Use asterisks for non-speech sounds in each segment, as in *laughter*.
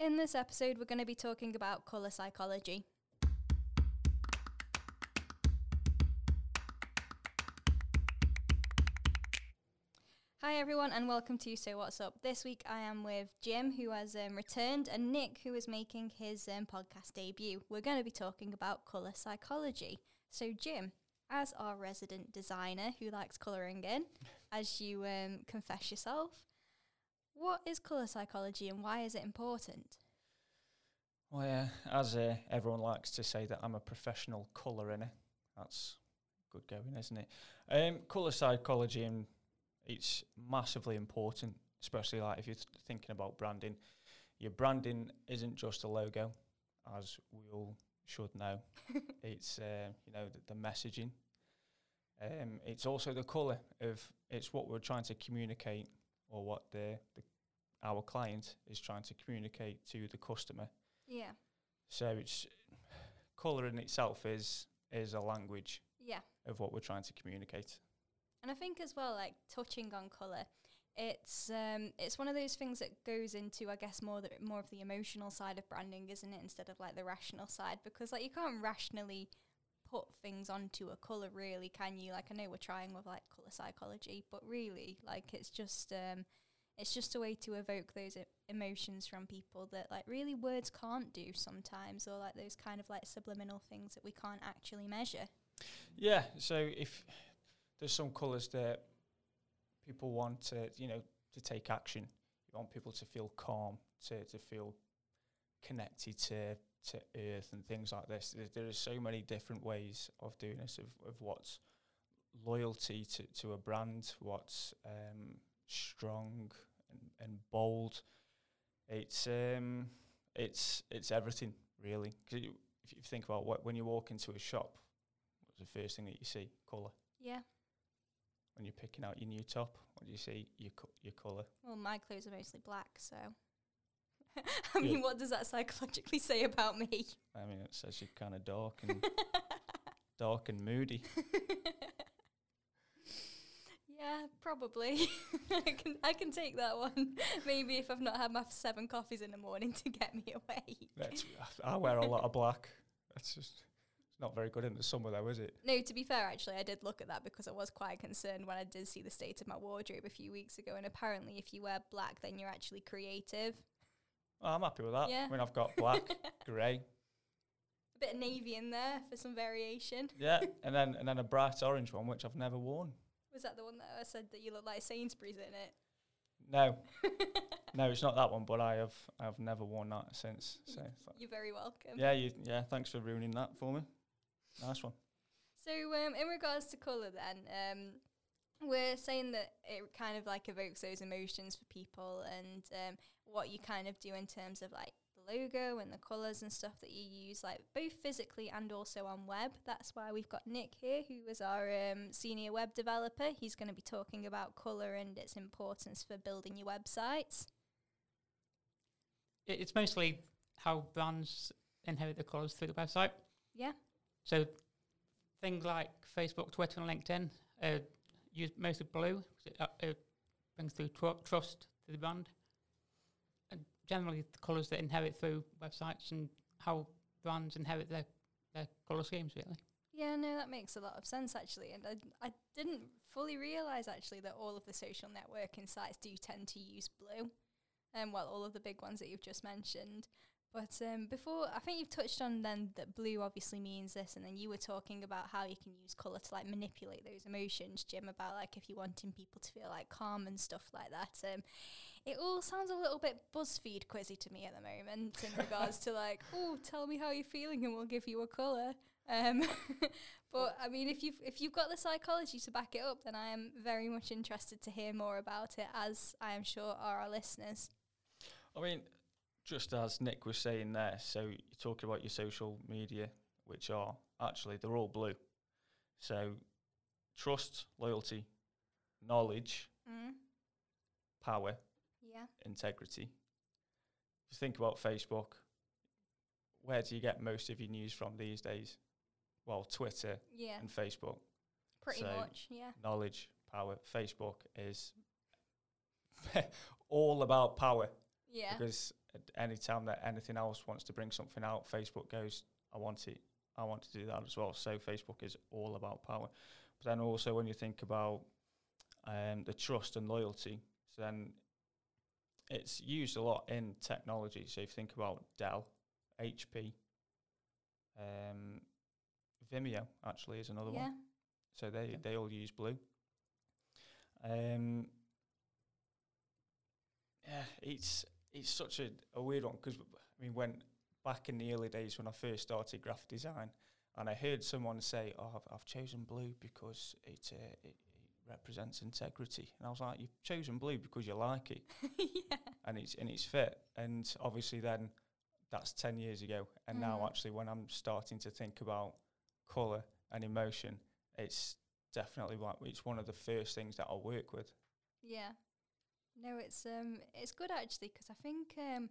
In this episode, we're going to be talking about colour psychology. Hi, everyone, and welcome to So What's Up. This week, I am with Jim, who has um, returned, and Nick, who is making his um, podcast debut. We're going to be talking about colour psychology. So, Jim, as our resident designer who likes colouring in, as you um, confess yourself, what is colour psychology and why is it important? Well, yeah, as uh, everyone likes to say that I'm a professional colourer, that's good going, isn't it? Um, colour psychology and it's massively important, especially like if you're th- thinking about branding. Your branding isn't just a logo, as we all should know. *laughs* it's uh, you know the, the messaging. Um, it's also the colour of it's what we're trying to communicate or what the, the our client is trying to communicate to the customer. Yeah. So it's colour in itself is is a language Yeah. of what we're trying to communicate. And I think as well, like touching on colour, it's um, it's one of those things that goes into, I guess, more the more of the emotional side of branding, isn't it, instead of like the rational side? Because like you can't rationally put things onto a colour, really, can you? Like I know we're trying with like colour psychology, but really, like it's just um, it's just a way to evoke those emotions from people that like really words can't do sometimes, or like those kind of like subliminal things that we can't actually measure. Yeah. So if there's some colours that people want to, you know, to take action, you want people to feel calm, to to feel connected to to earth and things like this. There, there are so many different ways of doing this. Of of what's loyalty to to a brand, what's um, strong and, and bold. It's um, it's it's everything really. 'Cause you, if you think about what when you walk into a shop, what's the first thing that you see? Colour. Yeah. When you're picking out your new top, what do you see? Your co- your colour. Well, my clothes are mostly black, so. *laughs* I mean, Yeah. what does that psychologically say about me? I mean, it says you're kind of dark and *laughs* dark and moody. Yeah, probably. *laughs* I can I can take that one. Maybe if I've not had my seven coffees in the morning to get me away. That's, I wear a lot of black. That's just it's not very good in the summer, though, is it? No, to be fair, actually, I did look at that because I was quite concerned when I did see the state of my wardrobe a few weeks ago. And apparently, if you wear black, then you're actually creative. Well, I'm happy with that. Yeah. I mean, I've got black, *laughs* grey, A bit of navy in there for some variation. yeah, *laughs* and then and then a bright orange one, which I've never worn. Was that the one that I said that you look like Sainsbury's in it? No, *laughs* no, it's not that one. But I have I've never worn that since. So You're very welcome. yeah, you, yeah. Thanks for ruining that for me. Nice one. So, um, in regards to colour, then, um, we're saying that it kind of like evokes those emotions for people, and um, what you kind of do in terms of like the logo and the colours and stuff that you use, like both physically and also on web. That's why we've got Nick here, who is our um, senior web developer. He's going to be talking about colour and its importance for building your websites. It's mostly how brands inherit the colours through the website. Yeah, So things like Facebook, Twitter, and LinkedIn uh, use mostly blue. It, uh, it brings through tru- trust to the brand. And generally, the colours that inherit through websites and how brands inherit their, their colour schemes, really. Yeah, no, that makes a lot of sense actually, and I, I didn't fully realize actually that all of the social networking sites do tend to use blue, um, well, all of the big ones that you've just mentioned. But um, before, I think you've touched on then that blue obviously means this, and then you were talking about how you can use color to like manipulate those emotions, Jim. About like if you're wanting people to feel like calm and stuff like that. Um, it all sounds a little bit BuzzFeed quizzy to me at the moment in regards to like, *laughs* oh, tell me how you're feeling, and we'll give you a color. Um, *laughs* but I mean, if you've if you've got the psychology to back it up, then I am very much interested to hear more about it, as I am sure are our listeners. I mean, just as Nick was saying there, so you're talking about your social media, which are actually they're all blue. So trust, loyalty, knowledge, Mm. power, Yeah. integrity. If you think about Facebook, where do you get most of your news from these days? Well, Twitter Yeah. and Facebook. Pretty so- much. Yeah. Knowledge, power. Facebook is *laughs* all about power Yeah. because any time that anything else wants to bring something out, Facebook goes, I want it. I want to do that as well. So Facebook is all about power. But then also when you think about um, the trust and loyalty, so then it's used a lot in technology. So if you think about Dell, HP, um, Vimeo actually is another yeah. one. So they Okay. they all use blue. Um, yeah, it's it's such a, a weird one because I mean when back in the early days when I first started graphic design, and I heard someone say, "Oh, I've, I've chosen blue because it, uh, it it represents integrity," and I was like, "You've chosen blue because you like it *laughs* yeah. and it's and it's fit." And obviously then that's ten years ago, and now Mhm. actually when I'm starting to think about color and emotion, it's definitely like it's one of the first things that I'll work with. Yeah. No, it's um it's good actually because I think um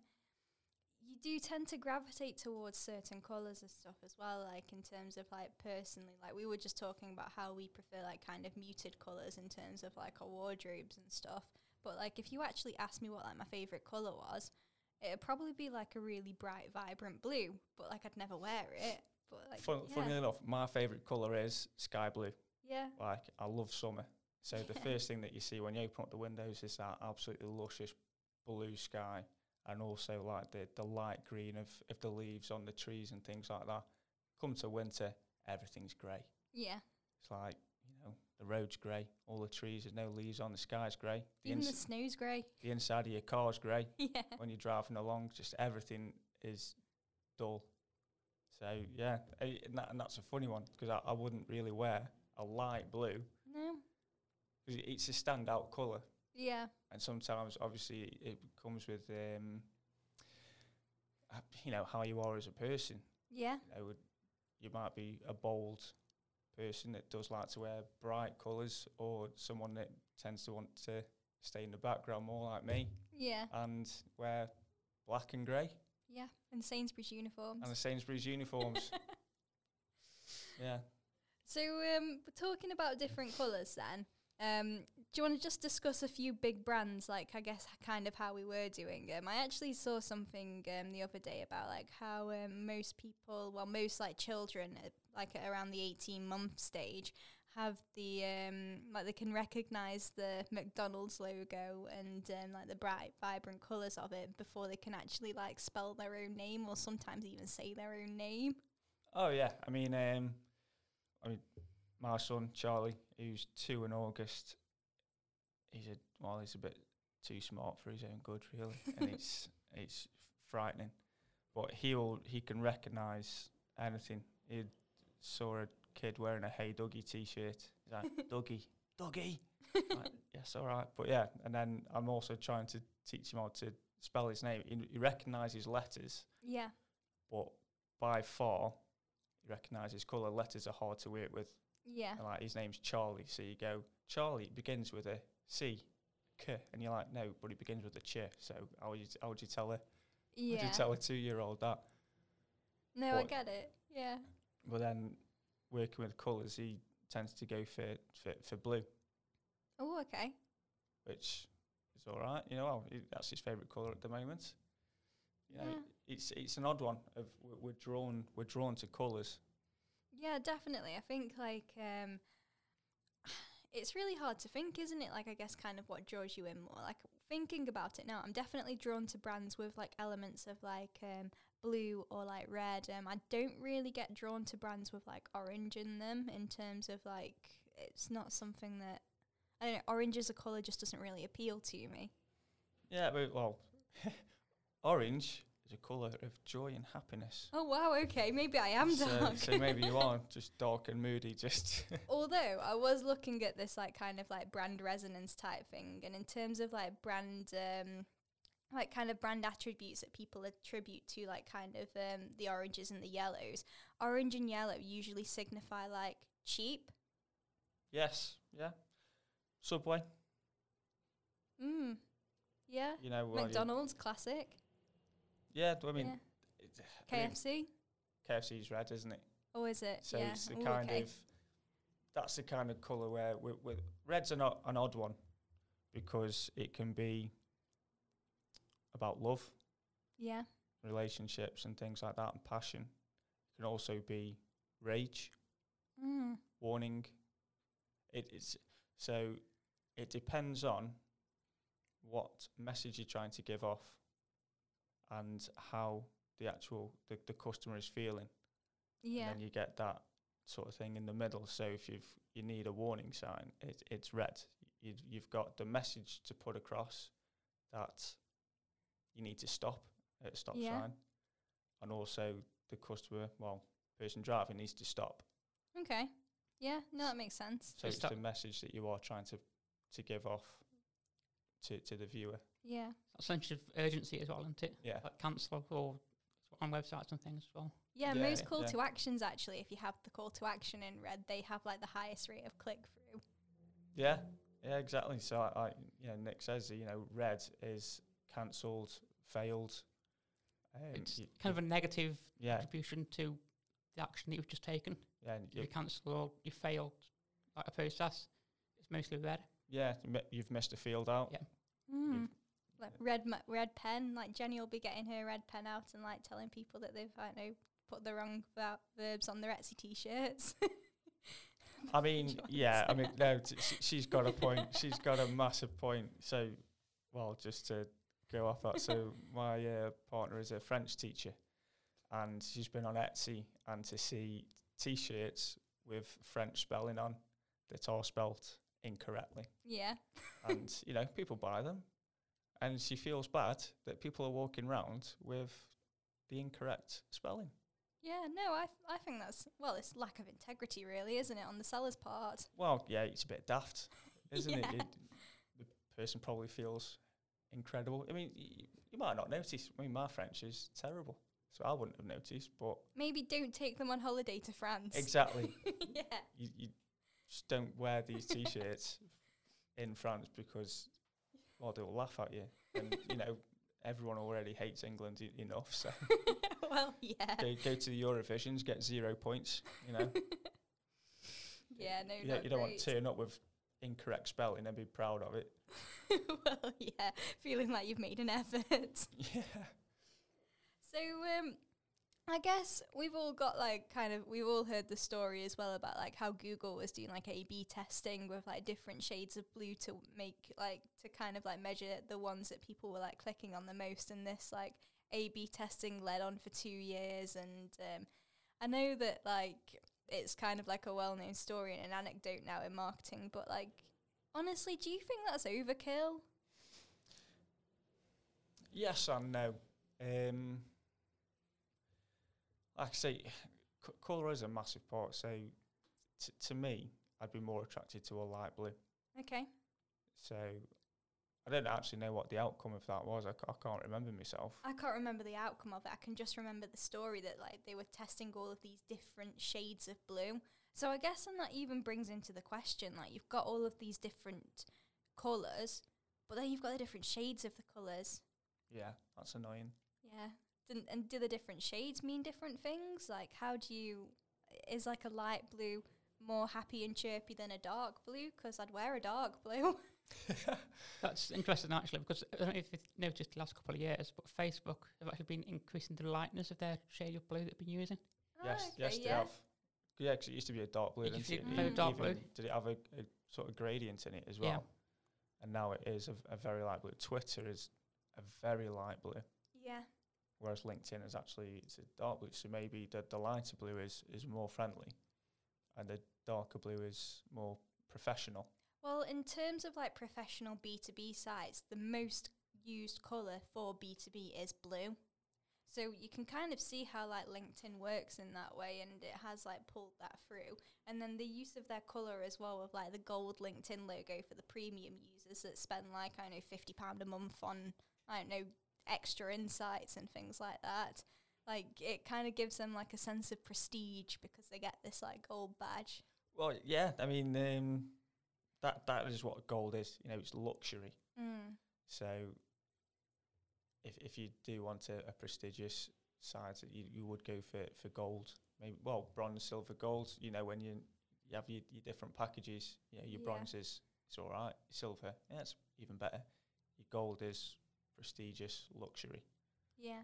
you do tend to gravitate towards certain colours and stuff as well, like in terms of like personally, like we were just talking about how we prefer like kind of muted colours in terms of like our wardrobes and stuff. But like if you actually asked me what like my favourite colour was, it'd probably be like a really bright, vibrant blue. But like I'd never wear it. But like Fun, yeah. Funnily enough, my favourite colour is sky blue. yeah. Like I love summer, so the first thing that you see when you open up the windows is that absolutely luscious blue sky, and also like the the light green of of the leaves on the trees and things like that. Come to winter, everything's grey. Yeah. It's like, you know, the road's grey, all the trees, there's no leaves on, the sky's grey. The, Even the snow's grey. the inside of your car's grey. *laughs* yeah. When you're driving along, just everything is dull. So, yeah, eh, and, that, and that's a funny one because I, I wouldn't really wear a light blue No. 'Cause it's a standout colour. Yeah. And sometimes, obviously, it, comes with, um, you know, how you are as a person. Yeah. you know, would- you might be a bold person that does like to wear bright colours, or someone that tends to want to stay in the background more like me Yeah. and wear black and grey Yeah. And Sainsbury's uniforms. and the Sainsbury's uniforms. *laughs* yeah. So um, we're talking about different colours then. Um, do you want to just discuss a few big brands, like I guess kind of how we were doing? Um, I actually saw something um, the other day about like how um, most people, well, most like children, uh, like around the eighteen month stage, have the um, like they can recognise the McDonald's logo and um, like the bright, vibrant colours of it before they can actually like spell their own name or sometimes even say their own name. Oh yeah. I mean, um, I mean, my son Charlie, who's two in August, he's a well, he's a bit too smart for his own good, really, and *laughs* it's it's frightening. But he'll he can recognise anything. He saw a kid wearing a Hey Duggee T-shirt. He's like, *laughs* Duggee, Duggee. *laughs* like, yes, all right. But yeah, and then I'm also trying to teach him how to spell his name. He, he recognises letters, Yeah. but by far, he recognises colour. Letters are hard to work with. Yeah. And like his name's Charlie, so you go Charlie begins with a C, K, and you're like no, but it begins with a ch. So how would you how would you tell a how would you tell a two year old that? No, I get it. Yeah. But then working with colours, he tends to go for for, for blue, Oh, okay. which is all right. You know, well, he- that's his favourite colour at the moment. You know, Yeah. it's it's an odd one. Of we're drawn we're drawn to colours. Yeah, definitely. I think like um *sighs* it's really hard to think, isn't it? Like I guess kind of what draws you in more. Like thinking about it now, I'm definitely drawn to brands with like elements of like um blue or like red. Um I don't really get drawn to brands with like orange in them in terms of like it's not something that I don't know, orange as a colour just doesn't really appeal to me. Yeah, but well, *laughs* orange is a colour of joy and happiness. Oh wow, okay, maybe I am so, dark. so maybe you are *laughs* just dark and moody. Just *laughs* Although I was looking at this like kind of like brand resonance type thing, and in terms of like brand, um, like kind of brand attributes that people attribute to like kind of um, the oranges and the yellows, orange and yellow usually signify like cheap. yes, yeah. Subway, Mm. Yeah. you know. Well, you- McDonald's classic. Yeah, I mean, yeah. it- I mean, KFC. KFC's red, isn't it? Oh, is it? So yeah. it's the Ooh, kind okay. of that's the kind of colour where we we red's an, o- an odd one because it can be about love, Yeah. relationships and things like that, and passion. It can also be rage, Mm. warning. It is so. It depends on what message you're trying to give off, and how the actual the, the customer is feeling. Yeah. And then you get that sort of thing in the middle. So if you've you need a warning sign, it, it's red. You, you've got the message to put across that you need to stop at a stop Yeah. sign, and also the customer, well, person driving needs to stop. Okay. Yeah. No, that makes sense. So Just it's stop. the message that you are trying to to give off to to the viewer. Yeah. That's a sense of urgency as well, isn't it? Yeah. Like cancel or on websites and things as well. Yeah, Yeah, most call yeah. to actions actually, if you have the call to action in red, they have like the highest rate of click through. Yeah, yeah, exactly. So I, I you know, Nick says you know, red is cancelled, failed. Um, it's y- kind of a negative yeah, contribution to the action that you've just taken. yeah, and you you, cancel or you failed like a process, it's mostly red. yeah. you mi- You've missed a field out. Yeah. Mm. Like red ma- red pen, like Jenny will be getting her red pen out and like telling people that they've I don't know put the wrong ver- verbs on their Etsy t-shirts. *laughs* I mean, yeah. I mean, no, t- she's got a point. She's got a massive point. So, well, just to go off that. So *laughs* my uh, partner is a French teacher, and she's been on Etsy and to see T-shirts with French spelling on that are spelt incorrectly. yeah. and you know people buy them and she feels bad that people are walking around with the incorrect spelling Yeah, no, I, th- I think that's well, it's lack of integrity, really, isn't it, on the seller's part? well yeah it's a bit daft *laughs* isn't it? Yeah. it the person probably feels incredible i mean y- you might not notice i mean my french is terrible so i wouldn't have noticed but Maybe don't take them on holiday to France. exactly *laughs* yeah, you, you just don't wear these *laughs* t-shirts in france because well they'll laugh at you and you know everyone already hates england enough so *laughs* well, yeah, go, go to the Eurovisions, get zero points. You know, *laughs* yeah, no, you, don't- you don't want to turn up with incorrect spelling and be proud of it. *laughs* well, yeah, feeling like you've made an effort. Yeah, So, um, I guess we've all got like kind of we've all heard the story as well about like how Google was doing like A/B testing with like different shades of blue to make like to kind of like measure the ones that people were like clicking on the most, and this like A/B testing led on for two years, and um, I know that like it's kind of like a well-known story and an anecdote now in marketing, but like honestly, do you think that's overkill? yes and no. Um, like I say, c- colour is a massive part. So, t- to me, I'd be more attracted to a light blue. Okay. So, I don't actually know what the outcome of that was. I, c- I can't remember myself. I can't remember the outcome of it. I can just remember the story that like they were testing all of these different shades of blue. So I guess and that even brings into the question like you've got all of these different colours, but then you've got the different shades of the colours. Yeah, that's annoying. Yeah. Didn't, and do the different shades mean different things? Like how do you is like a light blue more happy and chirpy than a dark blue? Because I'd wear a dark blue. *laughs* That's interesting actually because I don't know if you've noticed the last couple of years, but Facebook have actually been increasing the lightness of their shade of blue that they've been using. yes, Ah, yes, okay, they yeah. have. Yeah, 'cause it used to be a dark blue, It didn't used to it? be very dark blue. Did it have a, a sort of gradient in it as well? Yeah. well? And now it is a, a very light blue. Twitter is a very light blue, Yeah. Whereas LinkedIn is actually it's a dark blue. So maybe the, the lighter blue is is more friendly, and the darker blue is more professional. Well, in terms of like professional B2B sites, the most used colour for B2B is blue. So you can kind of see how like LinkedIn works in that way and it has like pulled that through. And then the use of their colour as well with like the gold LinkedIn logo for the premium users that spend like I don't know fifty pound a month on I don't know extra insights and things like that. Like it kind of gives them like a sense of prestige because they get this like gold badge. Well, yeah, I mean um, that that is what gold is. You know, it's luxury. Mm. So if if you do want a, a prestigious side, you, you would go for, for gold. Maybe well, bronze, silver, gold. You know, when you you have your, your different packages, you know, your Yeah. bronze is it's all right. Silver, yeah, it's even better. Your gold is prestigious luxury. Yeah.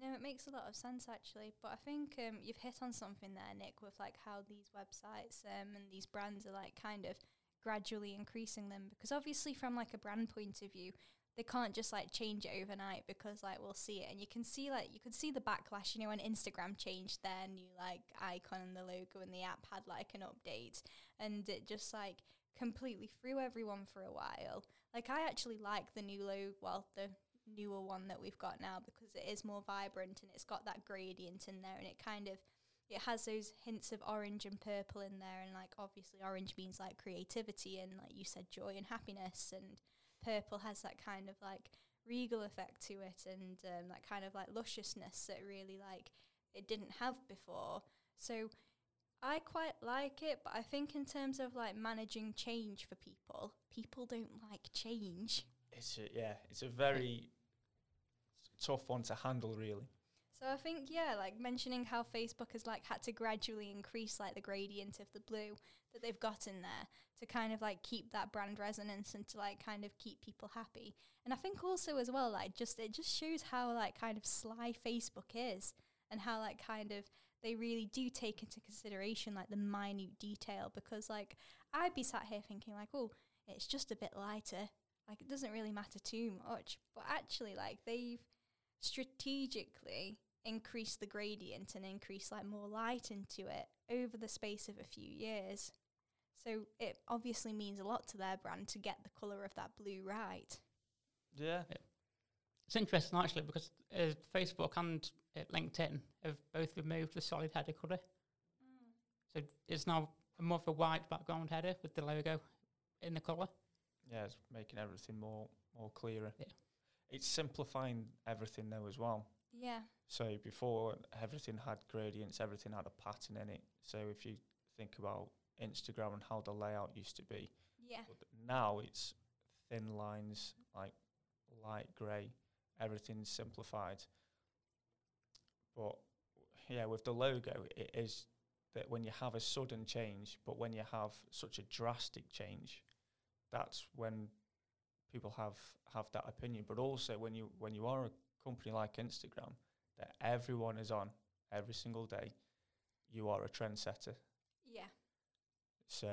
No, it makes a lot of sense actually. But I think um, you've hit on something there, Nick, with like how these websites um, and these brands are like kind of gradually increasing them because obviously from like a brand point of view, they can't just like change it overnight because like we'll see it and you can see like you could see the backlash, you know, when Instagram changed their new like icon and the logo and the app had like an update and it just like completely threw everyone for a while. Like I actually like the new logo, well, the newer one that we've got now because it is more vibrant and it's got that gradient in there and it kind of it has those hints of orange and purple in there and like obviously orange means like creativity and like you said joy and happiness and purple has that kind of like regal effect to it and um, that kind of like lusciousness that really like it didn't have before. So I quite like it, but I think in terms of like managing change for people, people don't like change. It's a, yeah, it's a very tough one to handle, really. So I think yeah, like mentioning how Facebook has like had to gradually increase like the gradient of the blue that they've got in there to kind of like keep that brand resonance and to like kind of keep people happy. And I think also as well like just it just shows how like kind of sly Facebook is and how like kind of they really do take into consideration like the minute detail because like I'd be sat here thinking like oh it's just a bit lighter. Like it doesn't really matter too much but actually like they've strategically increased the gradient and increased like more light into it over the space of a few years. So it obviously means a lot to their brand to get the colour of that blue right. Yeah. It's interesting actually because uh, Facebook and uh, LinkedIn have both removed the solid header colour. So it's now more of a white background header with the logo in the colour. Yeah, it's making everything more more clearer. Yeah. It's simplifying everything though as well. yeah So before everything had gradients, everything had a pattern in it. So if you think about Instagram and how the layout used to be, yeah but now it's thin lines, like light grey, everything's simplified. But yeah, with the logo, it is that when you have a sudden change, but when you have such a drastic change, that's when people have have that opinion. But also when you when you are a company like Instagram that everyone is on every single day, you are a trendsetter. yeah So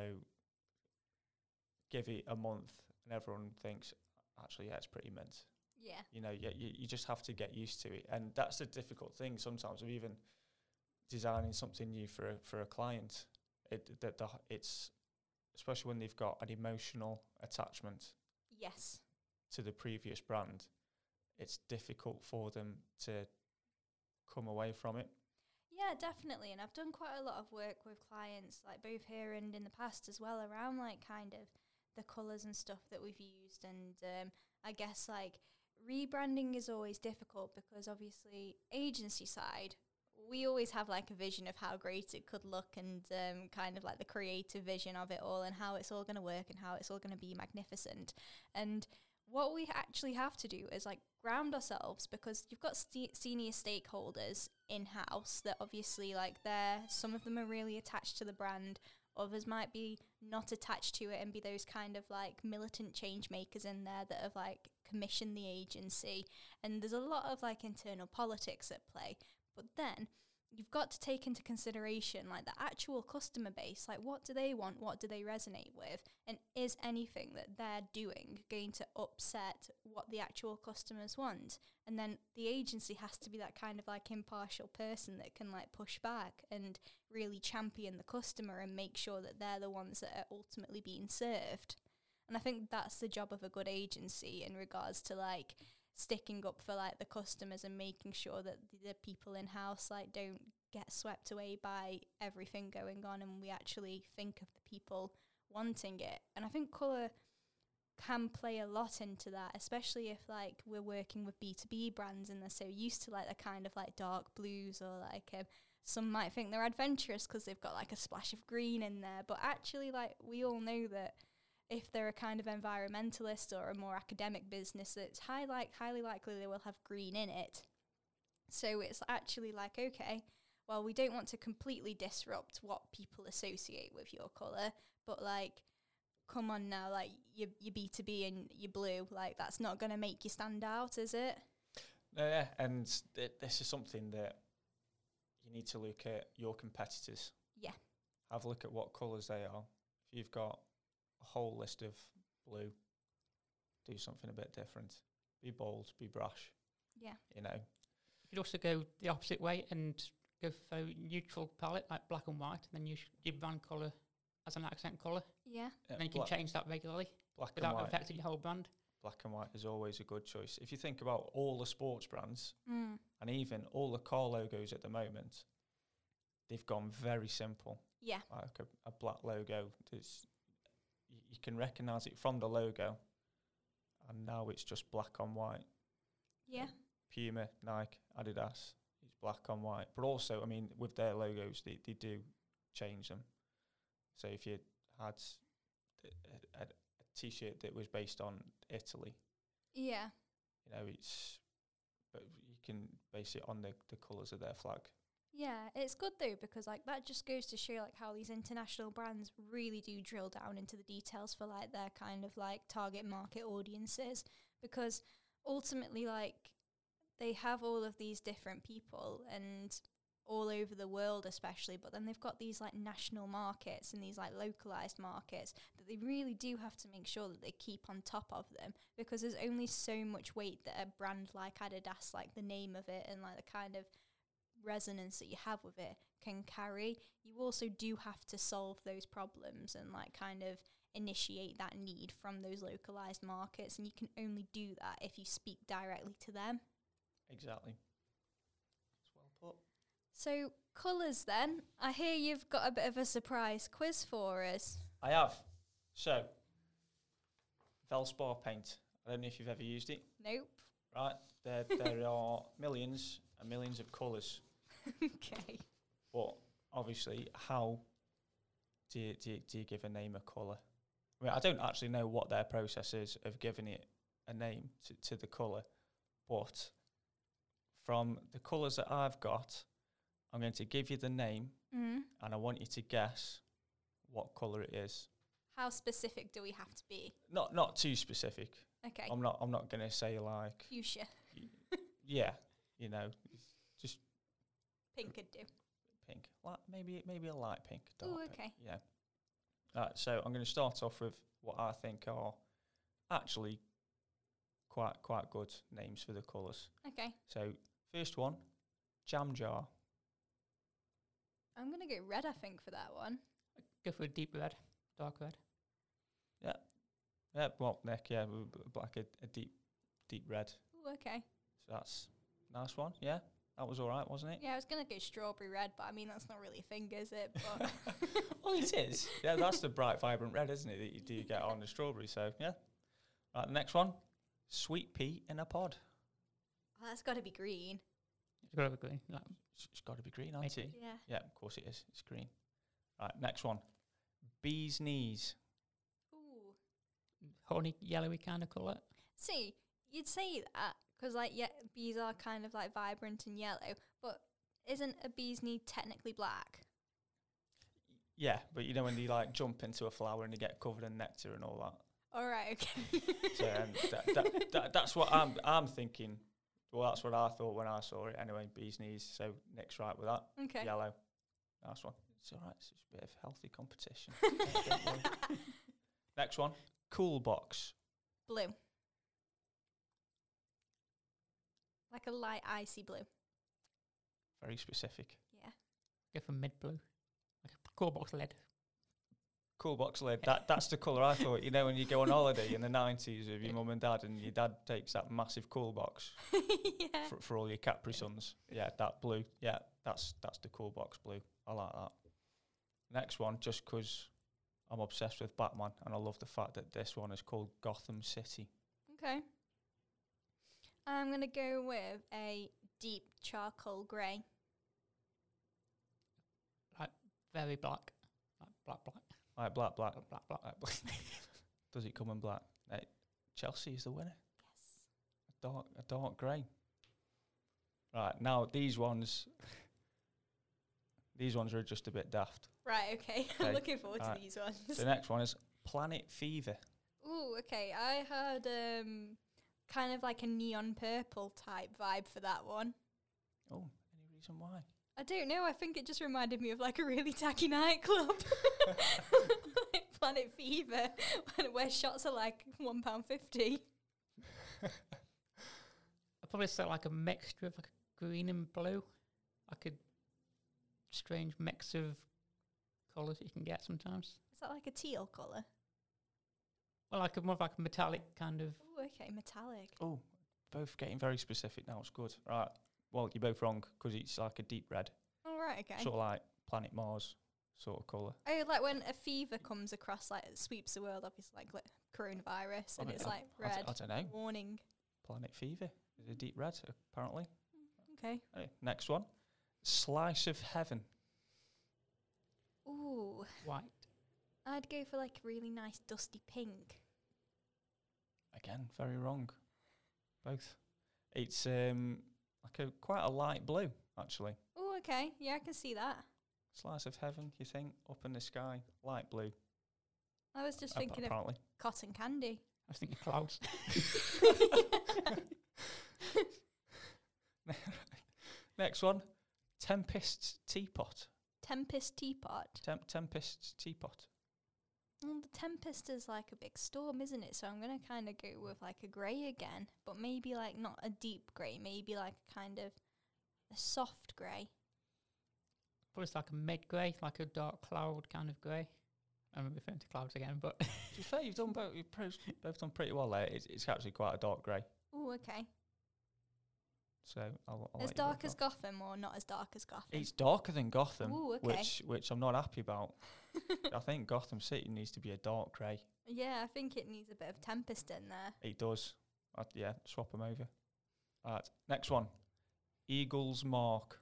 give it a month and everyone thinks, actually, yeah, it's pretty mint. Yeah You know, you, you, just have to get used to it. And that's the difficult thing sometimes of even designing something new for a, for a client. It, that the, it's, especially when they've got an emotional attachment yes to the previous brand, it's difficult for them to come away from it. Yeah, definitely. And I've done quite a lot of work with clients, like both here and in the past as well, around like kind of the colours and stuff that we've used. And um, I guess like rebranding is always difficult because obviously, agency side, we always have like a vision of how great it could look and um, kind of like the creative vision of it all and how it's all going to work and how it's all going to be magnificent. And what we actually have to do is like ground ourselves because you've got st- senior stakeholders in house that obviously like they're some of them are really attached to the brand others might be not attached to it and be those kind of like militant change makers in there that have like commissioned the agency. And there's a lot of like internal politics at play. But then you've got to take into consideration like the actual customer base like what do they want? What do they resonate with? And is anything that they're doing going to upset what the actual customers want? And then the agency has to be that kind of like impartial person that can like push back and really champion the customer and make sure that they're the ones that are ultimately being served. And i think that's the job of a good agency in regards to like sticking up for like the customers and making sure that the, people in house like don't get swept away by everything going on and we actually think of the people wanting it. And i think color can play a lot into that especially if like we're working with b2b brands and they're so used to like the kind of like dark blues or like um, some might think they're adventurous because they've got like a splash of green in there. But actually like we all know that if they're a kind of environmentalist or a more academic business, it's high like highly likely they will have green in it. So it's actually like, okay, well, we don't want to completely disrupt what people associate with your colour, but like, come on now, like you you B two B and you blue, like that's not going to make you stand out, is it? No, yeah, and th- this is something that you need to look at your competitors. Yeah. Have a look at what colours they are. If you've got a whole list of blue, do something a bit different. Be bold, be brash. Yeah. You know, You could also go the opposite way and go for a neutral palette like black and white, and then use your brand colour as an accent colour. Yeah. And then you can black, change that regularly black and without white. affecting your whole brand. Black and white is always a good choice. If you think about all the sports brands Mm. and even all the car logos at the moment, they've gone very simple. Yeah. like a, a black logo. There's, y- you can recognise it from the logo, and now it's just black on white. Yeah. Puma, Nike, Adidas, it's black on white. But also, I mean, with their logos, they, they do change them. So if you had a, a, a t-shirt that was based on Italy, Yeah. you know, it's but you can base it on the, the colours of their flag. Yeah, it's good though because like that just goes to show like how these international brands really do drill down into the details for like their kind of like target market audiences. Because ultimately like they have all of these different people and all over the world especially but then they've got these like national markets and these like localized markets that they really do have to make sure that they keep on top of them because there's only so much weight that a brand like Adidas like the name of it and like the kind of resonance that you have with it can carry you also do have to solve those problems and like kind of initiate that need from those localized markets and you can only do that if you speak directly to them Exactly. It's well put. so colours then i hear you've got a bit of a surprise quiz for us I have. So, Valspar paint. I don't know if you've ever used it, nope right? There, there *laughs* are millions and millions of colours, *laughs* okay but obviously, how do you, do you, do you give a name a colour? I mean, I don't actually know what their process is of giving it a name to, to the colour, but from the colours that I've got, I'm going to give you the name, mm. and I want you to guess what colour it is. how specific do we have to be Not not too specific. okay I'm not. I'm not going to say like, fuchsia yeah, you know, just pink could do pink. Like maybe maybe a light pink. Dark Ooh, pink. okay. Yeah. Right. So I'm going to start off with what I think are actually quite quite good names for the colours. okay So first one, jam jar. i'm gonna go red i think for that one Go for a deep red, dark red. Yeah. Well, Nick. Yeah, w- w- like a, a deep deep red. Ooh, okay So that's nice one. Yeah. That was all right, wasn't it? Yeah, I was gonna go strawberry red, but I mean that's not really a thing, is it? But *laughs* *laughs* well, it is. Yeah, that's the bright, vibrant red, isn't it? That you do get on the strawberry. So yeah. Right, the next one, sweet pea in a pod. oh, that's got to be green. It's got to be green. Like, It's, it's got to be green, hasn't it? Yeah. Yeah, of course it is. It's green. Right, next one, bee's knees. Ooh. honey yellowy kind of colour. See, you'd say that because like yeah, bees are kind of like vibrant and yellow, but isn't a bee's knee technically black? Yeah, but you know when they like jump into a flower and they get covered in nectar and all that. All right. Okay. So um, that, that, that, that's what I'm I'm thinking. Well, that's what I thought when I saw it. Anyway, bee's knees. So Nick's right with that. okay. Yellow. Nice one. It's all right. It's just a bit of healthy competition. *laughs* Next one. Cool box. Blue. Like a light icy blue. Very specific. Yeah. Go for mid blue. Like a core box lid. Cool box lid. That that's the colour I thought. You know when you go on holiday in the nineties with your mum and dad and your dad takes that massive cool box *laughs* yeah. for, for all your Capri Suns. Yeah, that blue. Yeah, that's that's the cool box blue. I like that. Next one, just 'cause I'm obsessed with Batman and I love the fact that this one is called Gotham City. Okay. I'm gonna go with a deep charcoal grey. Like very black. Like black, black. Like black, black, Black, black, black. like black. *laughs* Does it come in black? Chelsea is the winner. Yes. A dark, a dark grey. Right now, these ones, these ones are just a bit daft. Right. Okay. *laughs* I'm Okay, looking forward alright. to these ones. The next one is Planet Fever. Ooh. Okay. I had um, kind of like a neon purple type vibe for that one. Oh, any reason why? I don't know. I think it just reminded me of like a really tacky nightclub, *laughs* like Planet Fever, where shots are like one pound fifty. I'd probably say like a mixture of like green and blue, like a strange mix of colours that you can get sometimes. Is that like a teal colour? Well, like a more of like a metallic kind of. Oh, okay, metallic. Oh, both getting very specific now. It's good. Right. Well, you're both wrong because it's like a deep red, All right, okay. sort of like Planet Mars sort of colour. Oh, like when a fever comes across, like it sweeps the world, obviously, like, like coronavirus, and I it's don't- like I d- red I don't know. warning. Planet Fever is a deep red, apparently. Okay. Hey, next one. Slice of Heaven. Ooh, White. I'd go for like a really nice dusty pink. Again, very wrong. Both. It's um like a quite a light blue, actually. Oh, okay. Yeah, I can see that. Slice of Heaven, you think? Up in the sky, light blue. I was just ap- thinking of cotton candy. I was thinking clouds. *laughs* *laughs* Next one. Tempest Teapot. Tempest teapot. Temp- Tempest's Teapot. Well, the Tempest is like a big storm, isn't it? So I'm gonna kind of go with like a grey again, but maybe like not a deep grey, maybe like a kind of a soft grey. Probably it's like a mid grey, like a dark cloud kind of grey. I'm referring to clouds again, but To be fair, you've done both. You've both done pretty well there. It's, it's actually quite a dark grey. Oh, okay. So I'll, I'll as dark as Gotham or not as dark as Gotham? It's darker than Gotham, Ooh, okay. which which I'm not happy about. *laughs* I think Gotham City needs to be a dark grey. yeah, I think it needs a bit of Tempest in there. It does. I'd, yeah, swap them over. All right, next one. Eagle's Mark.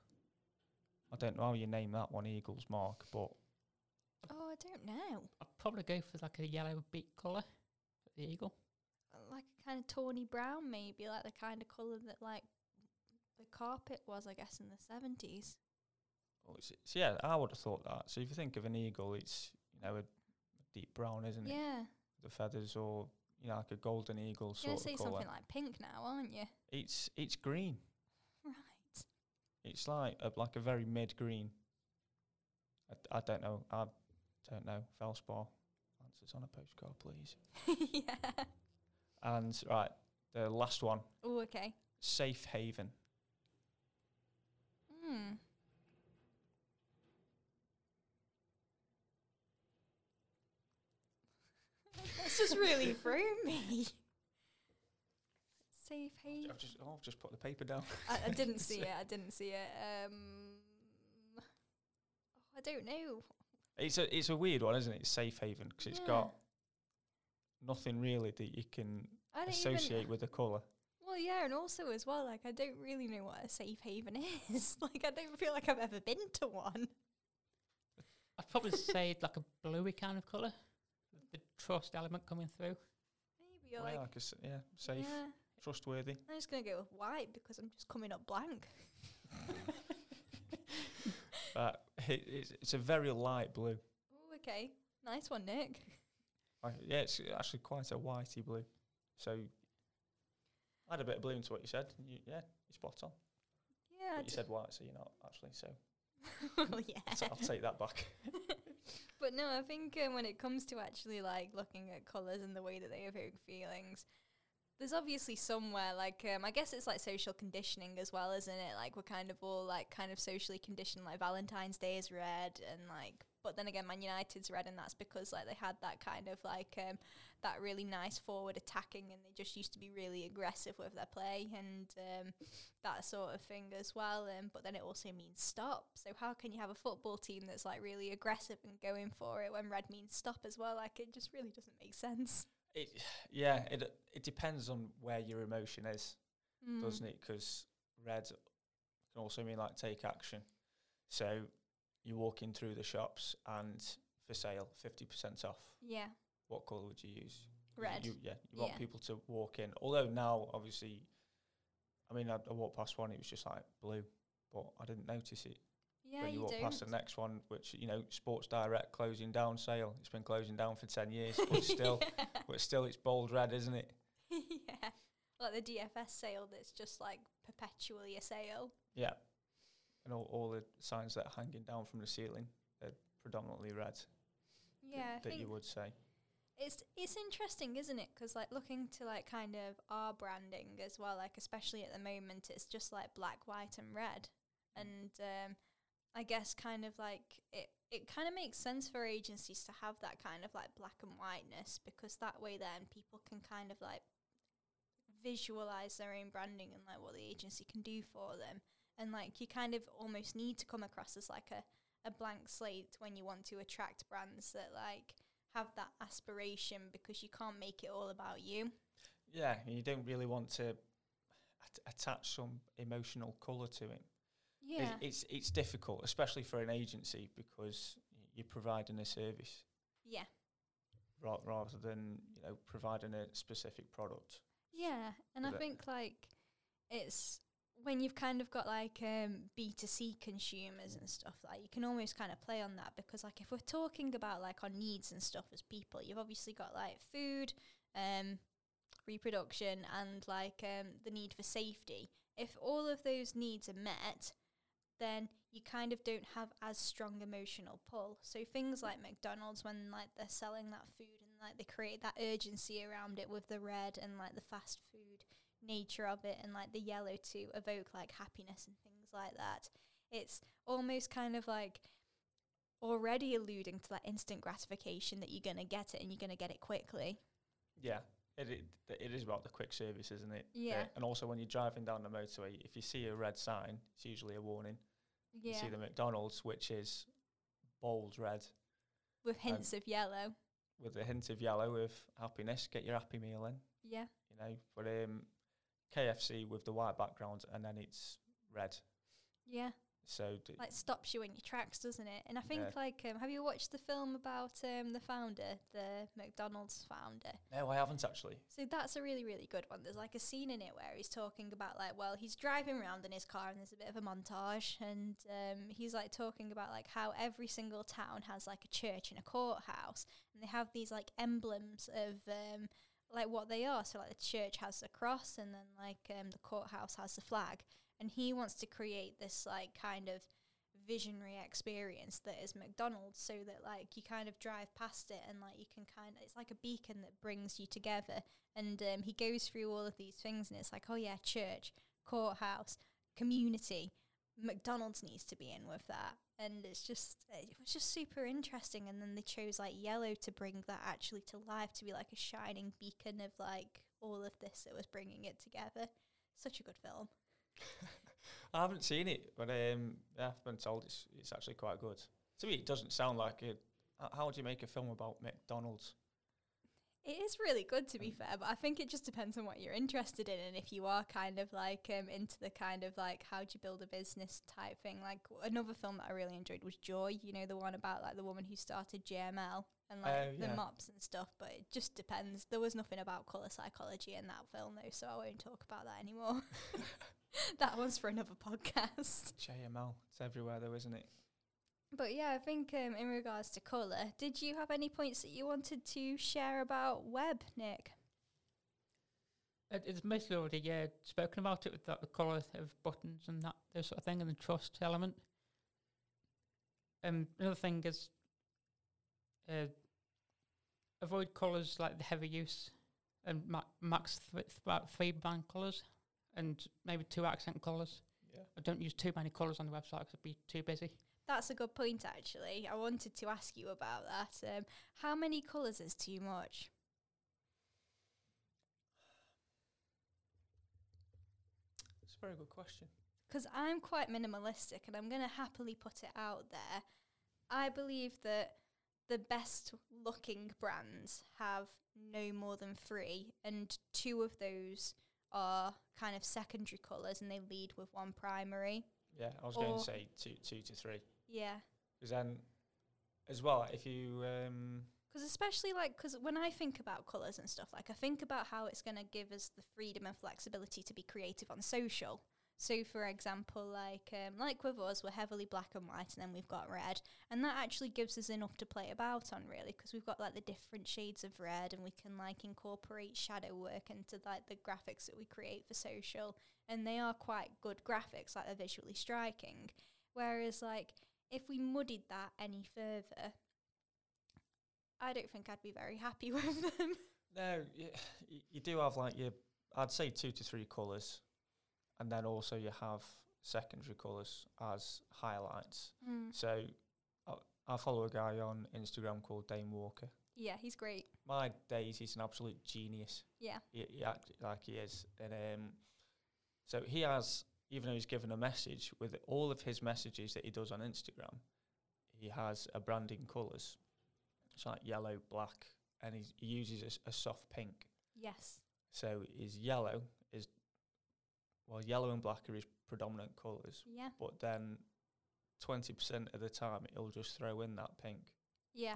I don't know how you name that one, Eagle's Mark, but Oh, I don't know. I'd probably go for like a yellow beak colour for the eagle. Like a kind of tawny brown, maybe like the kind of colour that like the carpet was, I guess, in the seventies. oh, it's, it's, yeah, I would have thought that. So if you think of an eagle, it's you know a, deep brown, isn't it? Yeah, The feathers, or you know like a golden eagle you're sort of colour. something like pink now, aren't you? It's it's green. Right. It's like a, like a very mid green. I, d- I don't know. I don't know. Valspar. Answers on a postcard, please. *laughs* yeah. And right, the last one, Oh, okay. Safe Haven. Hmm. *laughs* That's just really *laughs* threw me. Safe haven. I've just oh, I've just put the paper down. I, I *laughs* didn't see it. I didn't see it. Um, oh, I don't know. It's a it's a weird one, isn't it? It's Safe Haven because it's Yeah. got nothing really that you can associate even. with the colour. Well, yeah, and also as well, like I don't really know what a safe haven *laughs* is. like I don't feel like I've ever been to one. I'd probably say like a bluey kind of colour. with The trust element coming through. Maybe you're yeah, like, like a s yeah, safe, yeah. trustworthy. I'm just gonna go with white because I'm just coming up blank. *laughs* But it, it's it's a very light blue. Oh, okay. Nice one, Nick. Like, yeah, it's actually quite a whitey blue. So add a bit of blue into what you said. You, yeah, you're spot on. Yeah. But you said white, so you're not actually. So *laughs* well, yeah. so I'll take that back. *laughs* But no, I think um, when it comes to actually like looking at colours and the way that they evoke feelings, there's obviously somewhere like um, I guess it's like social conditioning as well, isn't it? Like we're kind of all like kind of socially conditioned. Like Valentine's Day is red, and like, but then again, Man United's red, and that's because like they had that kind of like um, that really nice forward attacking, and they just used to be really aggressive with their play and um, that sort of thing as well. Um, but then it also means stop. So how can you have a football team that's like really aggressive and going for it when red means stop as well? Like it just really doesn't make sense. It, yeah, it it depends on where your emotion is, Mm. doesn't it? Because red can also mean like take action. So you're walking through the shops and for sale, fifty percent off. Yeah, What colour would you use? You- red. You, yeah, you want Yeah. people to walk in. Although now, obviously, I mean, I, I walked past one, it was just like blue, but I didn't notice it. yeah, when you, you, walk don't. past the next one, which you know, Sports Direct closing down sale. It's been closing down for ten years, *laughs* but still, yeah. but still, it's bold red, isn't it? *laughs* yeah. like the DFS sale that's just like perpetually a sale. Yeah. And all, all the signs that are hanging down from the ceiling are predominantly red. Yeah, I that think you would say. It's it's interesting, isn't it? Because like looking to like kind of our branding as well, like especially at the moment, it's just like black, white, and red, and um, I guess kind of like it. It kind of makes sense for agencies to have that kind of like black and whiteness because that way then people can kind of like visualize their own branding and like what the agency can do for them, and like you kind of almost need to come across as like a a blank slate when you want to attract brands that like have that aspiration because you can't make it all about you. Yeah, you don't really want to at- attach some emotional colour to it. Yeah. It, it's it's difficult, especially for an agency, because you're providing a service yeah. ra- rather than you know providing a specific product. Yeah. And I think like it's when you've kind of got like um B2C consumers and stuff like you can almost kind of play on that because like if we're talking about like our needs and stuff as people, you've obviously got like food, um reproduction and like um the need for safety. If all of those needs are met, then you kind of don't have as strong emotional pull. So things like McDonald's when like they're selling that food and like they create that urgency around it with the red and like the fast food nature of it and like the yellow to evoke like happiness and things like that. It's almost kind of like already alluding to that instant gratification that you're going to get it and you're going to get it quickly. Yeah, it, it it is about the quick service, isn't it? Yeah. Uh, and also when you're driving down the motorway, if you see a red sign, it's usually a warning. You Yeah. see the McDonald's, which is bold red With hints of yellow. with a hint of yellow of happiness. Get your happy meal in, Yeah. you know. But um, KFC with the white background and then it's red. Yeah. So d- Like stops you in your tracks, doesn't it? And I think Yeah. like um, have you watched the film about um the founder, the McDonald's founder? no, I haven't actually. So that's a really, really good one. There's like a scene in it where he's talking about like, well, he's driving around in his car and there's a bit of a montage, and um, he's like talking about like how every single town has like a church and a courthouse, and they have these like emblems of um, like what they are. So like the church has the cross, and then like um, the courthouse has the flag, and he wants to create this like kind of visionary experience that is McDonald's so that like you kind of drive past it and like you can kind of it's like a beacon that brings you together. And um, he goes through all of these things and it's like oh yeah church courthouse community. McDonald's needs to be in with that and it's just it was just super interesting and then they chose like yellow to bring that actually to life to be like a shining beacon of like all of this that was bringing it together such a good film *laughs* I haven't seen it, but um, yeah, I've been told it's it's actually quite good. To me, it doesn't sound like it. How would you make a film about McDonald's? It is really good to be fair, but I think it just depends on what you're interested in and if you are kind of like um into the kind of like how do you build a business type thing. Like another film that I really enjoyed was Joy, you know, the one about like the woman who started JML and like Oh, the mops and stuff, but it just depends. There was nothing about colour psychology in that film though, so I won't talk about that anymore. *laughs* *laughs* that one's for another podcast. JML. It's everywhere though, isn't it? But yeah, I think um, in regards to colour, did you have any points that you wanted to share about web, Nick? It, it's mostly already yeah spoken about it with that, the colour of buttons and that those sort of thing and the trust element. Um, another thing is uh, avoid colours like the heavy use and ma- max th- th- about three band colours and maybe two accent colours. Yeah. I don't use too many colours on the website because I'd be too busy. That's a good point, actually. I wanted to ask you about that. Um, how many colours is too much? It's a very good question. Because I'm quite minimalistic and I'm going to happily put it out there. I believe that the best looking brands have no more than three, and two of those are kind of secondary colours and they lead with one primary. Yeah, I was going to say two, two to three. Yeah. Because then, as well, if you um, Because especially like, because when I think about colours and stuff, like I think about how it's going to give us the freedom and flexibility to be creative on social. So, for example, like um, like with us, we're heavily black and white, and then we've got red, and that actually gives us enough to play about on, really, because we've got like the different shades of red, and we can like incorporate shadow work into like the graphics that we create for social, and they are quite good graphics, like they're visually striking. Whereas, like if we muddied that any further, I don't think I'd be very happy *laughs* with them. No, you, you do have like your, I'd say two to three colours, and then also you have secondary colours as highlights. Mm. So I, I follow a guy on Instagram called Dane Walker. Yeah, he's great. My days, he's an absolute genius. Yeah. He, he act like he is, and um, so he has. Even though he's given a message with all of his messages that he does on Instagram, he has a branding colours. It's like yellow, black, and he's, he uses a soft pink. Yes. So his yellow is well, yellow and black are his predominant colours, Yeah. but then twenty percent of the time he'll just throw in that pink Yeah.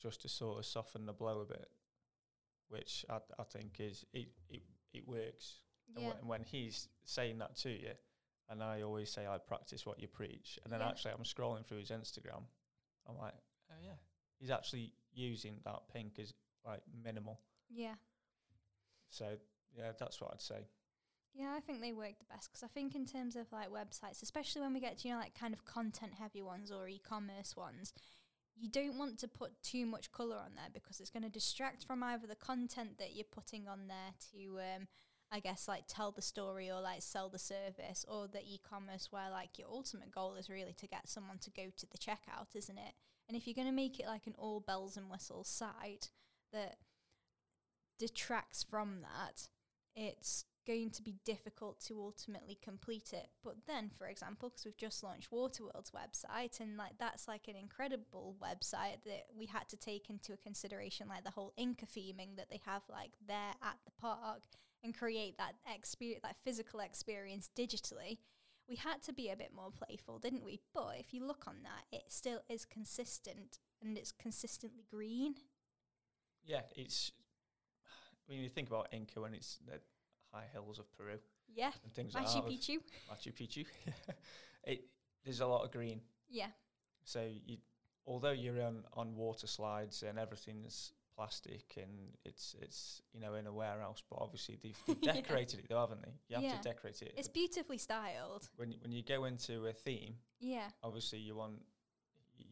just to sort of soften the blow a bit, which I, I think is it it, it works. And Yeah. when, when he's saying that to you, and I always say I practice what you preach, and then Yeah. actually I'm scrolling through his Instagram, I'm like, oh yeah, he's actually using that pink as like minimal. Yeah. So yeah, that's what I'd say. Yeah, I think they work the best because I think in terms of like websites, especially when we get to you know like kind of content heavy ones or e-commerce ones, you don't want to put too much color on there because it's going to distract from either the content that you're putting on there to um I guess like tell the story or like sell the service or the e-commerce where like your ultimate goal is really to get someone to go to the checkout, isn't it? And if you're going to make it like an all bells and whistles site that detracts from that, it's going to be difficult to ultimately complete it. But then, for example, because we've just launched Waterworld's website, and like that's like an incredible website that we had to take into consideration, like the whole Inca theming that they have like there at the park, and create that experience, that physical experience digitally. We had to be a bit more playful, didn't we? But if you look on that, it still is consistent and it's consistently green. Yeah, it's when you think about Inca when it's the high hills of Peru Yeah, and things like Machu that. with Picchu. Machu Picchu. *laughs* it there's a lot of green. Yeah, So you, although you're on, on water slides and everything's plastic and it's it's you know in a warehouse, but obviously they've, *laughs* they've Yeah. decorated it though, haven't they? You have Yeah. to decorate it. it's beautifully styled. when you, when you go into a theme, Yeah, obviously you want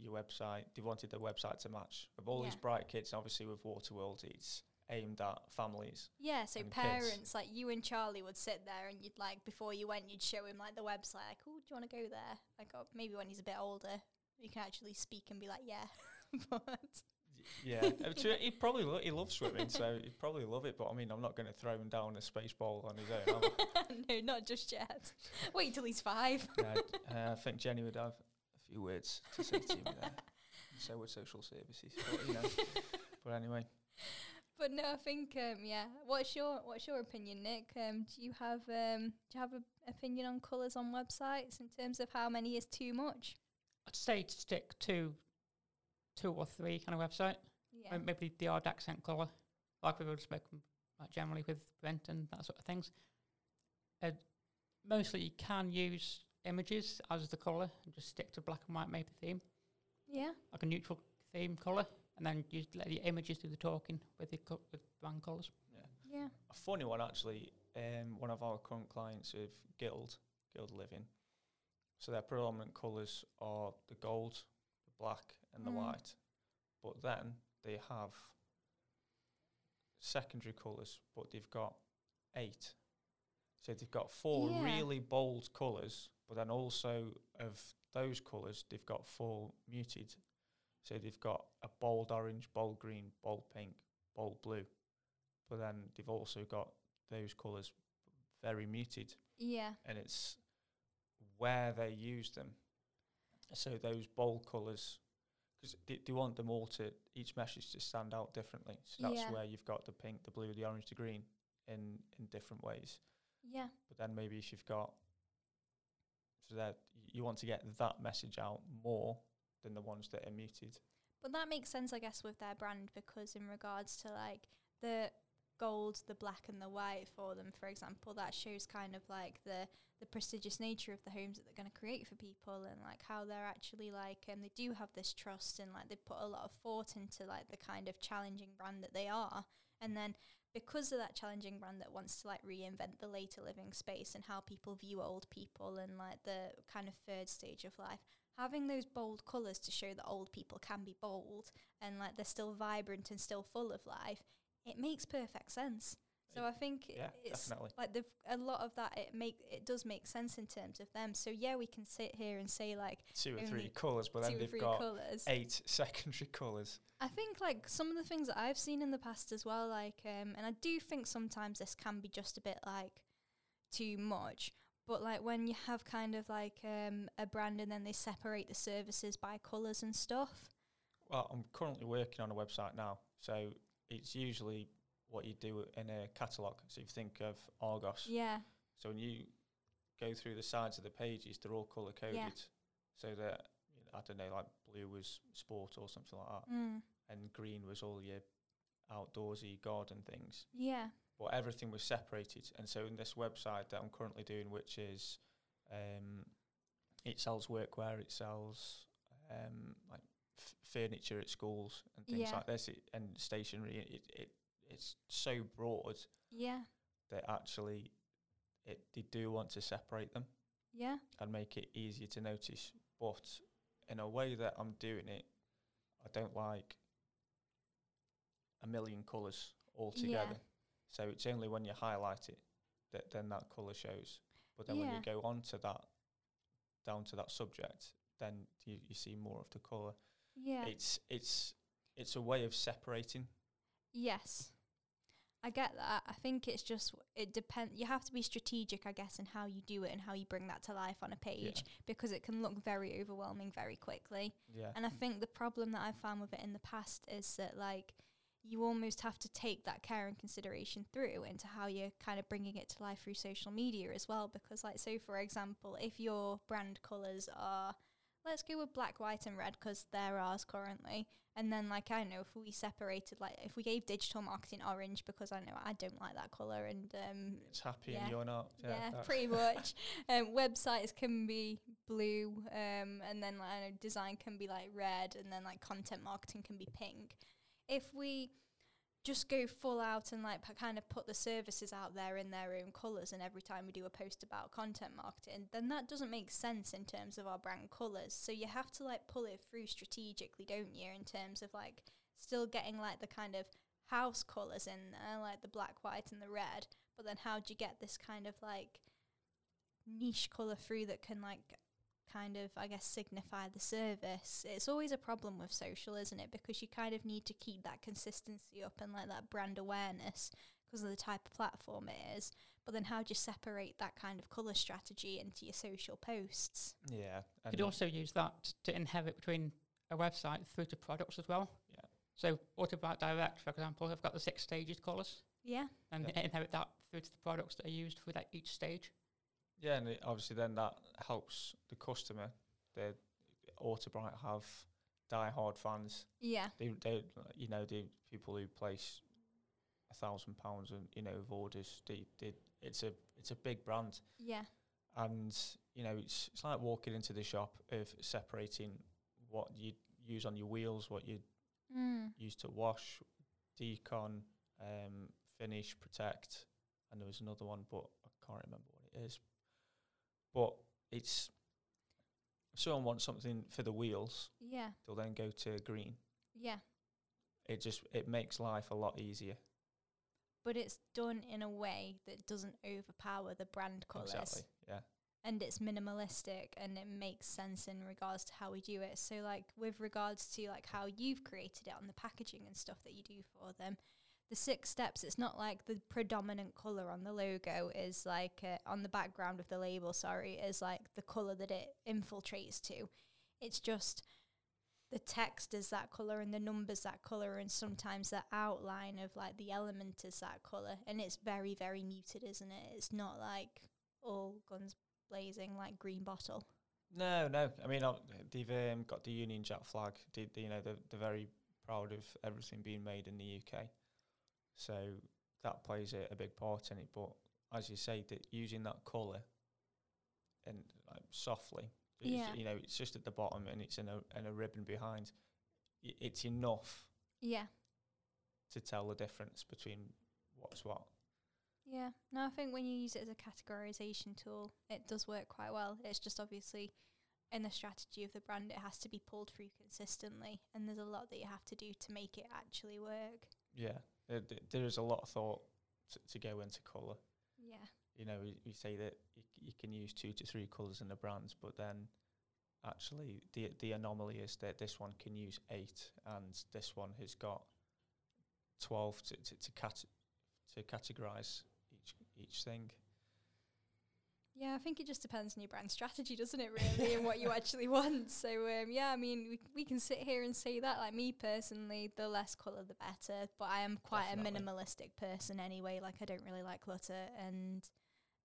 your website. They wanted the website to match with all these bright kids. Obviously with Waterworld, it's aimed at families. yeah. So And kids. parents like you and Charlie would sit there, and you'd like before you went, you'd show him like the website. Like, oh, do you want to go there? Like, oh, maybe when he's a bit older, you can actually speak and be like, yeah. *laughs* but Yeah, *laughs* he probably lo- he loves swimming, so he'd probably love it. But I mean, I'm not going to throw him down a space ball on his own. *laughs* no, not just yet. Wait till he's five. Yeah, uh, I think Jenny would have a few words to say to me there. *laughs* So would social services. But, you know. but anyway, But no, I think um, yeah. What's your What's your opinion, Nick? Um, do you have um, Do you have an opinion on colours on websites in terms of how many is too much? I'd say to stick to two or three kind of website. Yeah. Maybe the odd accent colour, like we've already spoken about generally with Brent and that sort of things. Uh, mostly you can use images as the colour and just stick to black and white maybe theme, yeah. like a neutral theme colour, and then you let the images do the talking with the co- with brand colours. yeah. Yeah. a funny one actually. Um, one of our current clients of Guild, Guild Living. So their predominant colours are the gold, the black, and the Mm. white. But then they have secondary colours, but they've got eight. So they've got four Yeah. really bold colours, but then also of those colours, they've got four muted. So they've got a bold orange, bold green, bold pink, bold blue. But then they've also got those colours very muted Yeah. and it's where they use them. So those bold colours, because they, they want them all to each message to stand out differently. So that's Yeah. where you've got the pink, the blue, the orange, the green in in different ways. Yeah. But then maybe if you've got so that you want to get that message out more than the ones that are muted. But that makes sense, I guess, with their brand because in regards to like the gold, the black, and the white for them, for example, that shows kind of like the the prestigious nature of the homes that they're going to create for people, and like how they're actually like, and um, they do have this trust, and like they put a lot of thought into like the kind of challenging brand that they are, and then because of that challenging brand that wants to like reinvent the later living space and how people view old people and like the kind of third stage of life having those bold colours to show that old people can be bold and like they're still vibrant and still full of life, it makes perfect sense. So I think yeah, it's definitely. like the a lot of that it make it does make sense in terms of them. So yeah, we can sit here and say like two or three colours, but then they've got colours. eight *laughs* secondary colours. I think like some of the things that I've seen in the past as well, like um, and I do think sometimes this can be just a bit like too much. But like when you have kind of like um, a brand and then they separate the services by colours and stuff. Well, I'm currently working on a website now, so it's usually what you do in a catalogue. So if you think of Argos, Yeah. so when you go through the sides of the pages, they're all colour coded, Yeah. so that you know, I don't know, like blue was sport or something like that, Mm. and green was all your outdoorsy garden things. Yeah. but everything was separated. And so in this website that I'm currently doing, which is um, it sells workwear, it sells um, like f- furniture at schools and things Yeah. like this, it, and stationery. It, it it's so broad Yeah. that actually it they do want to separate them Yeah. and make it easier to notice. But in a way that I'm doing it, I don't like a million colours all Yeah. So it's only when you highlight it that then that colour shows. But then when you go on to that, down to that subject, then you, you see more of the colour. Yeah. It's it's it's a way of separating. Yes. I get that. I think it's just it depends. You have to be strategic, I guess, in how you do it and how you bring that to life on a page because it can look very overwhelming very quickly. Yeah. And I think the problem that I've found with it in the past is that like you almost have to take that care and consideration through into how you're kind of bringing it to life through social media as well. Because like so, for example, if your brand colours are let's go with black, white, and red because they're ours currently. And then, like, I know if we separated, like, if we gave digital marketing orange because I know I don't like that colour, and um, it's happy yeah. and you're not. yeah, that- pretty *laughs* much. um, websites can be blue, um, and then like, I know design can be like red, and then like content marketing can be pink. If we just go full out and like p- kind of put the services out there in their own colours, and every time we do a post about content marketing, then that doesn't make sense in terms of our brand colours. So you have to like pull it through strategically, don't you? In terms of like still getting like the kind of house colours in there, like the black, white, and the red. But then how do you get this kind of like niche colour through that can like kind of I guess signify the service? It's always a problem with social, isn't it? Because you kind of need to keep that consistency up and like that brand awareness because of the type of platform it is. But then how do you separate that kind of colour strategy into your social posts? Yeah. You could also use that to inherit between a website through to products as well. Yeah. So Autobright Direct, for example, have got the six stages colours Yeah. and Yeah. inherit that through to the products that are used for that each stage. Yeah, and it, obviously then that helps the customer. The Autobright have die-hard fans. Yeah. They, they, you know, the people who place a thousand pounds and you know of orders. They, they, it's a, it's a big brand, Yeah. and you know, it's it's like walking into the shop of separating what you use on your wheels, what you Mm. use to wash, decon, um, finish, protect, and there was another one, but I can't remember what it is. But it's if someone wants something for the wheels, Yeah. they'll then go to green. Yeah. It just it makes life a lot easier. But it's done in a way that doesn't overpower the brand colours. Exactly. Yeah. and it's minimalistic and it makes sense in regards to how we do it. So like with regards to like how you've created it on the packaging and stuff that you do for them, the six steps, it's not like the predominant color on the logo is like uh, on the background of the label, sorry, is like the color that it infiltrates to. It's just the text is that color and the numbers that color and sometimes the outline of like the element is that color and it's very very muted isn't it it's not like all guns blazing like green bottle No, no. I mean, uh, they've um, got the Union Jack flag. They, you know, they're, they're very proud of everything being made in the UK. So that plays a, a big part in it. But as you say, that using that colour and like, softly, Yeah. you know, it's just at the bottom and it's in a in a ribbon behind. It's enough Yeah. to tell the difference between what's what. Yeah. No, I think when you use it as a categorization tool, it does work quite well. It's just obviously in the strategy of the brand, it has to be pulled through consistently, and there's a lot that you have to do to make it actually work. Yeah, there, th- there is a lot of thought to, to go into colour. Yeah. You know, you, you say that you, you can use two to three colours in the brands, but then actually the the anomaly is that this one can use eight, and this one has got twelve to to to, cat- to categorise each each thing. Yeah, I think it just depends on your brand strategy, doesn't it, really, and what you *laughs* actually want. So, um, yeah, I mean, we, we can sit here and say that. Like, me personally, the less colour, the better. But I am quite Definitely. a minimalistic person anyway. Like, I don't really like clutter, and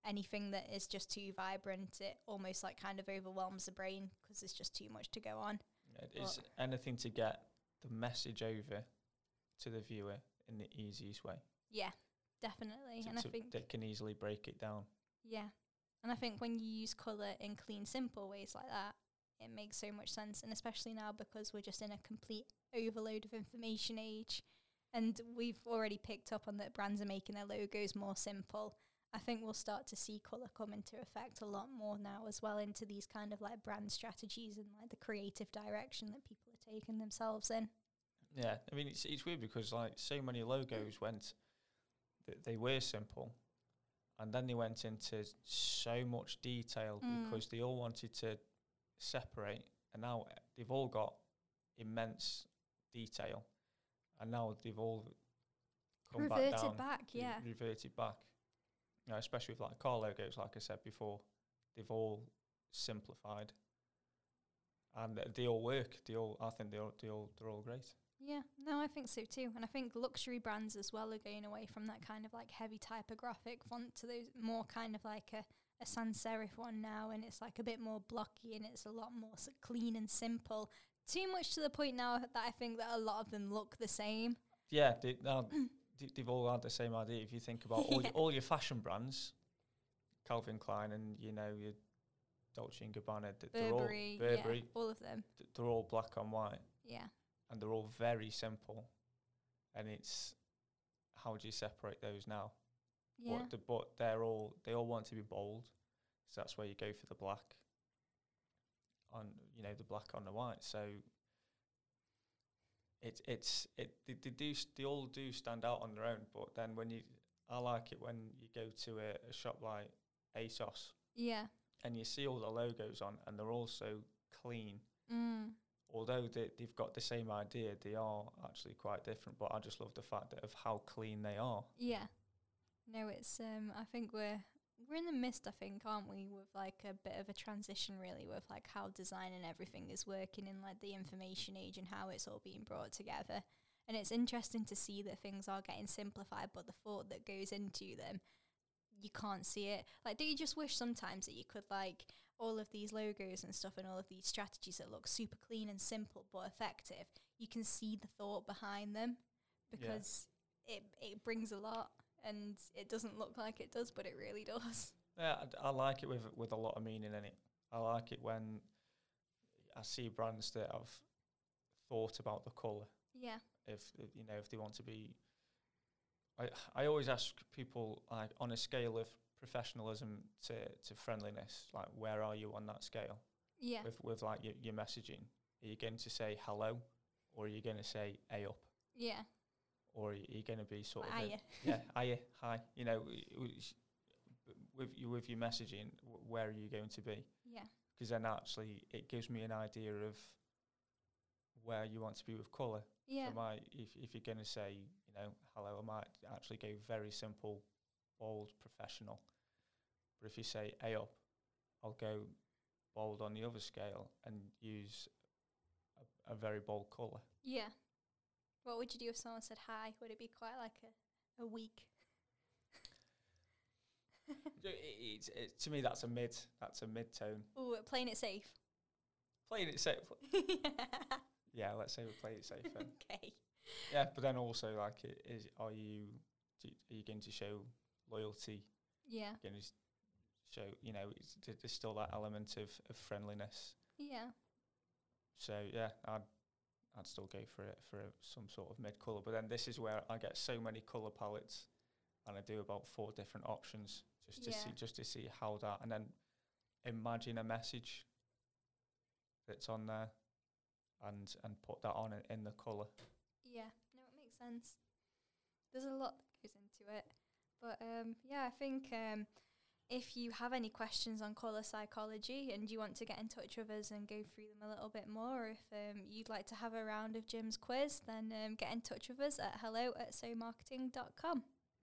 anything that is just too vibrant, it almost like kind of overwhelms the brain because there's just too much to go on. It is anything to get the message over to the viewer in the easiest way. Yeah, definitely. to- and I think, they can easily break it down. yeah. And I think when you use colour in clean, simple ways like that, it makes so much sense. And especially now because we're just in a complete overload of information age. And we've already picked up on that brands are making their logos more simple. I think we'll start to see colour come into effect a lot more now as well into these kind of like brand strategies and like the creative direction that people are taking themselves in. Yeah, I mean it's it's weird because like so many logos went, th- they were simple, and then they went into so much detail Mm. because they all wanted to separate, and now they've all got immense detail, and now they've all come Reverted back down, back, re- yeah. reverted back. You know, especially with like car logos, like I said before, they've all simplified, and they all work. They all, I think they all, they all, they're all great. Yeah, no, I think so too. And I think luxury brands as well are going away from that kind of like heavy typographic font to those more kind of like a, a sans serif one now. And it's like a bit more blocky and it's a lot more s- clean and simple. Too much to the point now that I think that a lot of them look the same. Yeah, they, now, they- they've all had the same idea. If you think about all, your, *laughs* all your fashion brands, Calvin Klein and you know your Dolce and Gabbana, th- they're all Burberry, yeah, all of them. they're all black and white, Yeah, and they're all very simple. And it's how do you separate those now? yeah, But, the, but they're all they all want to be bold, so that's where you go for the black. On you know the black on the white, so it's it's it they, they do they all do stand out on their own. But then when you I like it when you go to a, a shop like ASOS yeah. and you see all the logos on, and they're all so clean. Mm. Although they, they've got the same idea, they are actually quite different. But I just love the fact that of how clean they are. Yeah. No, it's um I think we're we're in the midst, I think, aren't we, with like a bit of a transition really with like how design and everything is working in like the information age and how it's all being brought together. And it's interesting to see that things are getting simplified, but the thought that goes into them, you can't see it. Like, do you just wish sometimes that you could like all of these logos and stuff and all of these strategies that look super clean and simple but effective, you can see the thought behind them Yeah. because it it brings a lot and it doesn't look like it does, but it really does. Yeah, I like it with with a lot of meaning in it. I like it when I see brands that have thought about the colour. Yeah. If, you know if they want to be, I I always ask people like on a scale of professionalism to to friendliness, like where are you on that scale? Yeah. With with like your, your messaging, are you going to say hello, or are you going to say a up, Yeah. or are you going to be sort Like, of are a- you? yeah, hi. You know, w- w- s- with you with your messaging, where are you going to be? Yeah. Because then actually it gives me an idea of where you want to be with colour. Yeah. So my, if if you're going to say, know, hello, I might actually go very simple, bold, professional. But if you say a up, I'll go bold on the other scale and use a, a very bold colour. Yeah. What would you do if someone said hi? Would it be quite like a, a week? *laughs* So i- it's, it, to me, that's a mid. That's a mid tone. Oh, playing it safe. Playing it safe. *laughs* Yeah, yeah, let's say we play it safe. *laughs* Okay. Yeah, but then also like, is are you are you going to show loyalty? Yeah. Going to show, you know, it's, there's still that element of, of friendliness. Yeah. So yeah, I'd I'd still go for it for a, some sort of mid color. But then this is where I get so many color palettes, and I do about four different options just to see just to see how that, and then imagine a message that's on there, and and put that on it in the color. Yeah, no, it makes sense. There's a lot that goes into it, but um, yeah, I think um, if you have any questions on colour psychology and you want to get in touch with us and go through them a little bit more, or if um, you'd like to have a round of Jim's quiz, then um, get in touch with us at hello at somarketing.com.